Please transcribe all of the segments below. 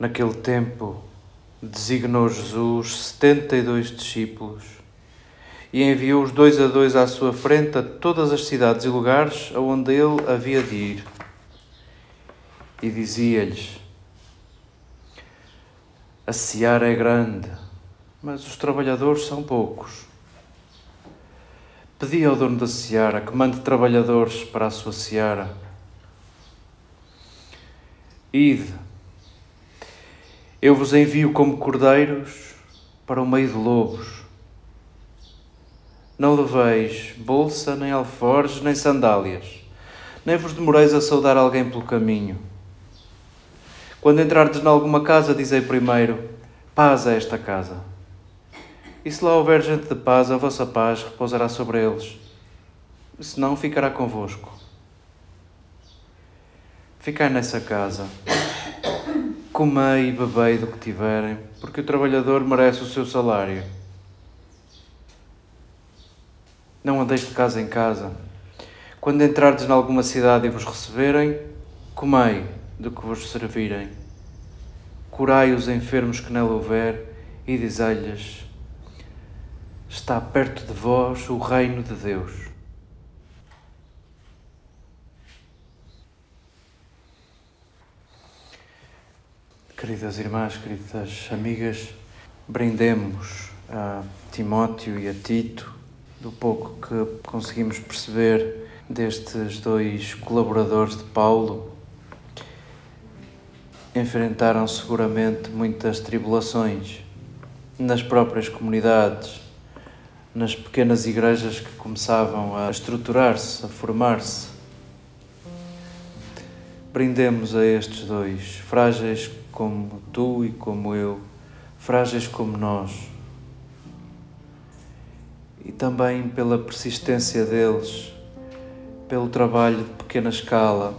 Naquele tempo, designou Jesus setenta e dois discípulos e enviou-os dois a dois à sua frente a todas as cidades e lugares aonde ele havia de ir. E dizia-lhes: A seara é grande, mas os trabalhadores são poucos. Pedi ao dono da seara que mande trabalhadores para a sua seara. Ide eu vos envio como cordeiros para o meio de lobos. Não leveis bolsa, nem alforjes, nem sandálias, nem vos demoreis a saudar alguém pelo caminho. Quando entrardes em alguma casa, dizei primeiro: paz a esta casa. E se lá houver gente de paz, a vossa paz repousará sobre eles. Se não, ficará convosco. Ficai nessa casa Comei e bebei do que tiverem, porque o trabalhador merece o seu salário. Não andeis de casa em casa. Quando entrardes em alguma cidade e vos receberem, comei do que vos servirem. Curai os enfermos que nela houver e dizei-lhes: Está perto de vós o reino de Deus. Queridas irmãs, queridas amigas, brindemos a Timóteo e a Tito do pouco que conseguimos perceber destes dois colaboradores de Paulo. Enfrentaram seguramente muitas tribulações nas próprias comunidades, nas pequenas igrejas que começavam a estruturar-se, a formar-se. Brindemos a estes dois, frágeis como tu e como eu, frágeis como nós. E também pela persistência deles, pelo trabalho de pequena escala,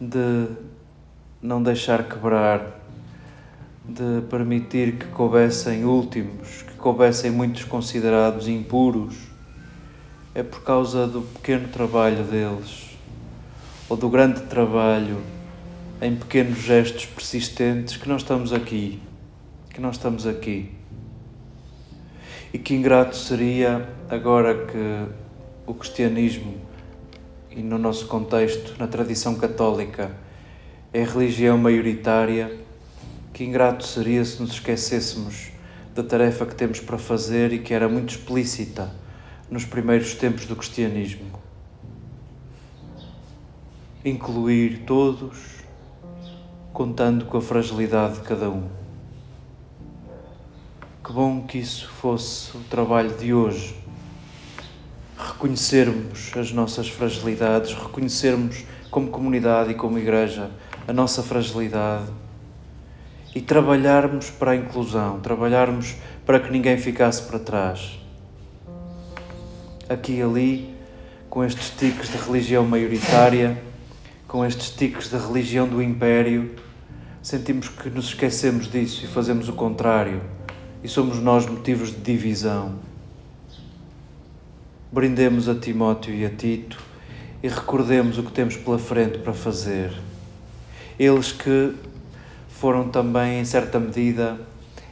de não deixar quebrar, de permitir que coubessem últimos, que coubessem muitos considerados impuros. É por causa do pequeno trabalho deles, ou do grande trabalho em pequenos gestos persistentes que não estamos aqui, que não estamos aqui. E que ingrato seria agora que o cristianismo e no nosso contexto, na tradição católica, é a religião maioritária, que ingrato seria se nos esquecêssemos da tarefa que temos para fazer e que era muito explícita nos primeiros tempos do cristianismo. Incluir todos contando com a fragilidade de cada um. Que bom que isso fosse o trabalho de hoje. Reconhecermos as nossas fragilidades, reconhecermos como comunidade e como igreja a nossa fragilidade e trabalharmos para a inclusão, trabalharmos para que ninguém ficasse para trás. Aqui e ali, com estes tiques de religião maioritária, com estes tiques de religião do império, sentimos que nos esquecemos disso e fazemos o contrário, e somos nós motivos de divisão. Brindemos a Timóteo e a Tito e recordemos o que temos pela frente para fazer. Eles que foram também, em certa medida,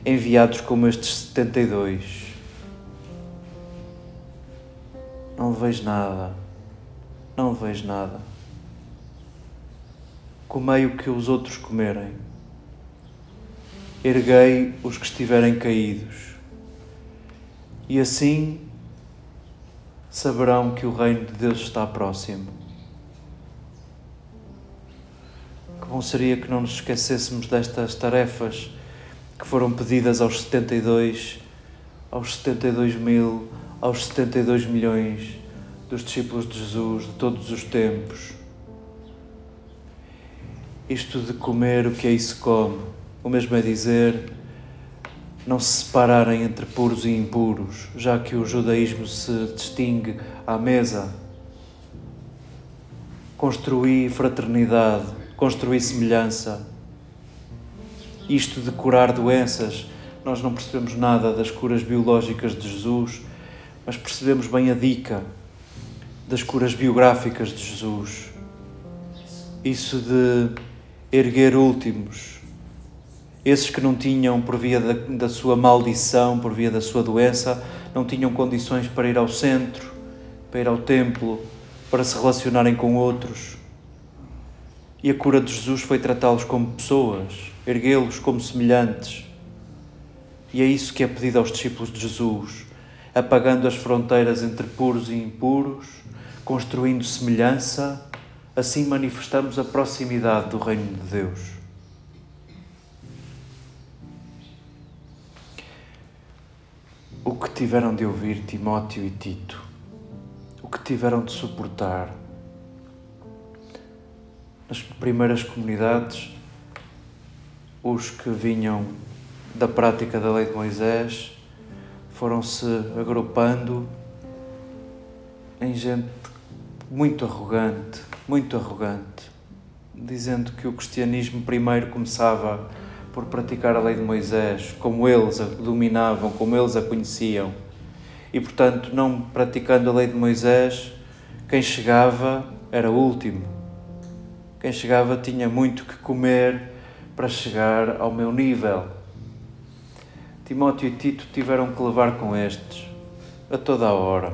enviados como estes 72. Não vejo nada, não vejo nada comei o que os outros comerem. Erguei os que estiverem caídos. E assim saberão que o reino de Deus está próximo. Que bom seria que não nos esquecêssemos destas tarefas que foram pedidas aos 72, aos 72 mil, aos 72 milhões dos discípulos de Jesus de todos os tempos isto de comer o que aí se come, o mesmo é dizer não se separarem entre puros e impuros, já que o judaísmo se distingue à mesa. Construir fraternidade, construir semelhança. Isto de curar doenças, nós não percebemos nada das curas biológicas de Jesus, mas percebemos bem a dica das curas biográficas de Jesus. Isso de erguer últimos, Esses que não tinham, por via da, da sua maldição, por via da sua doença, não tinham condições para ir ao centro, para ir ao templo, para se relacionarem com outros. E a cura de Jesus foi tratá-los como pessoas, erguê-los como semelhantes. E é isso que é pedido aos discípulos de Jesus, apagando as fronteiras entre puros e impuros, construindo semelhança, assim manifestamos a proximidade do Reino de Deus. O que tiveram de ouvir Timóteo e Tito? O que tiveram de suportar? Nas primeiras comunidades, os que vinham da prática da lei de Moisés foram-se agrupando em gente muito arrogante, muito arrogante, dizendo que o cristianismo primeiro começava por praticar a lei de Moisés, como eles a dominavam, como eles a conheciam. E, portanto, não praticando a lei de Moisés, quem chegava era o último. Quem chegava tinha muito que comer para chegar ao meu nível. Timóteo e Tito tiveram que levar com estes a toda a hora.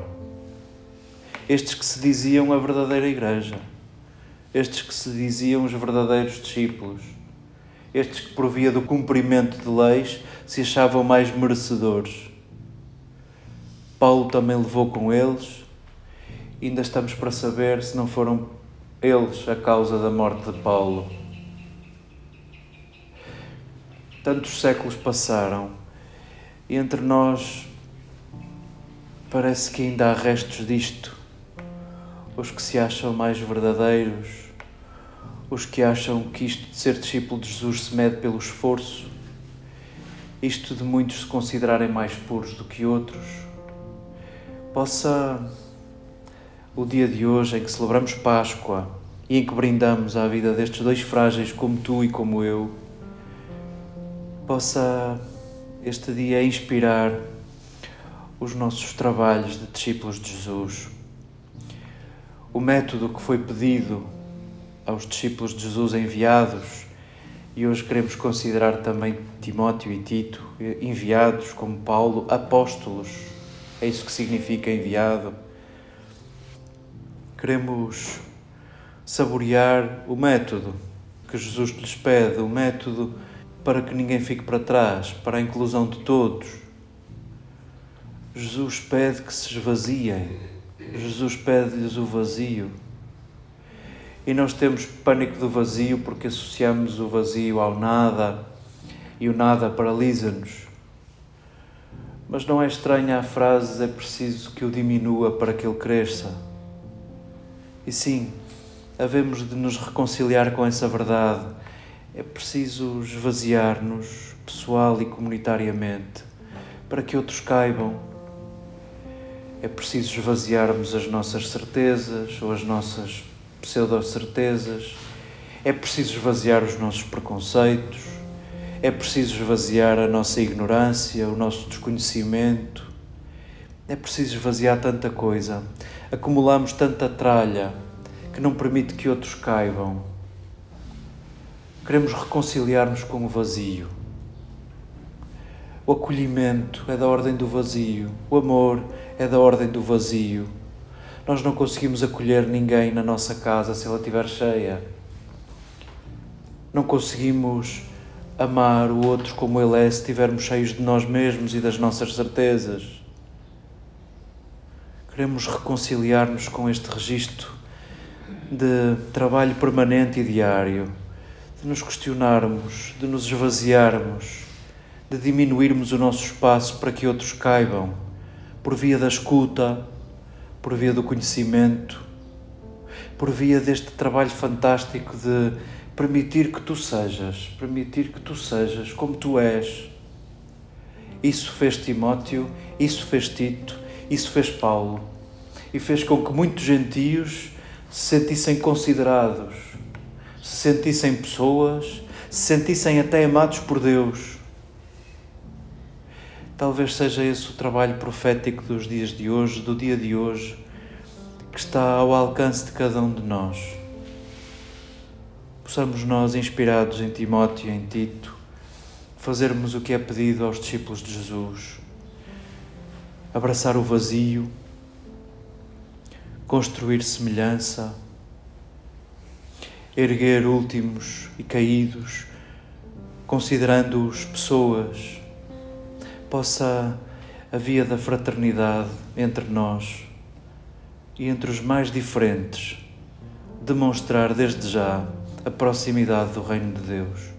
Estes que se diziam a verdadeira igreja, estes que se diziam os verdadeiros discípulos, estes que, por via do cumprimento de leis, se achavam mais merecedores. Paulo também levou com eles, ainda estamos para saber se não foram eles a causa da morte de Paulo. Tantos séculos passaram e entre nós parece que ainda há restos disto. Os que se acham mais verdadeiros, os que acham que isto de ser discípulo de Jesus se mede pelo esforço, isto de muitos se considerarem mais puros do que outros, possa o dia de hoje em que celebramos Páscoa e em que brindamos à vida destes dois frágeis como tu e como eu, possa este dia inspirar os nossos trabalhos de discípulos de Jesus. O método que foi pedido aos discípulos de Jesus enviados, e hoje queremos considerar também Timóteo e Tito, enviados como Paulo, apóstolos, é isso que significa enviado. Queremos saborear o método que Jesus lhes pede, o método para que ninguém fique para trás, para a inclusão de todos. Jesus pede que se esvaziem, Jesus pede-lhes o vazio. E nós temos pânico do vazio porque associamos o vazio ao nada e o nada paralisa-nos. Mas não é estranha a frase: é preciso que o diminua para que ele cresça. E sim, havemos de nos reconciliar com essa verdade é preciso esvaziar-nos, pessoal e comunitariamente, para que outros caibam. É preciso esvaziarmos as nossas certezas ou as nossas pseudo-certezas. É preciso esvaziar os nossos preconceitos. É preciso esvaziar a nossa ignorância, o nosso desconhecimento. É preciso esvaziar tanta coisa. Acumulamos tanta tralha que não permite que outros caibam. Queremos reconciliar-nos com o vazio. O acolhimento é da ordem do vazio. O amor é da ordem do vazio. Nós não conseguimos acolher ninguém na nossa casa se ela estiver cheia. Não conseguimos amar o outro como ele é se estivermos cheios de nós mesmos e das nossas certezas. Queremos reconciliar-nos com este registro de trabalho permanente e diário de nos questionarmos, de nos esvaziarmos, de diminuirmos o nosso espaço para que outros caibam, por via da escuta, por via do conhecimento, por via deste trabalho fantástico de permitir que tu sejas, permitir que tu sejas como tu és. Isso fez Timóteo, isso fez Tito, isso fez Paulo e fez com que muitos gentios se sentissem considerados se sentissem pessoas, se sentissem até amados por Deus. Talvez seja esse o trabalho profético dos dias de hoje, do dia de hoje, que está ao alcance de cada um de nós. Possamos nós, inspirados em Timóteo e em Tito, fazermos o que é pedido aos discípulos de Jesus, abraçar o vazio, construir semelhança, erguer últimos e caídos, considerando-os pessoas, possa a via da fraternidade entre nós e entre os mais diferentes demonstrar desde já a proximidade do Reino de Deus.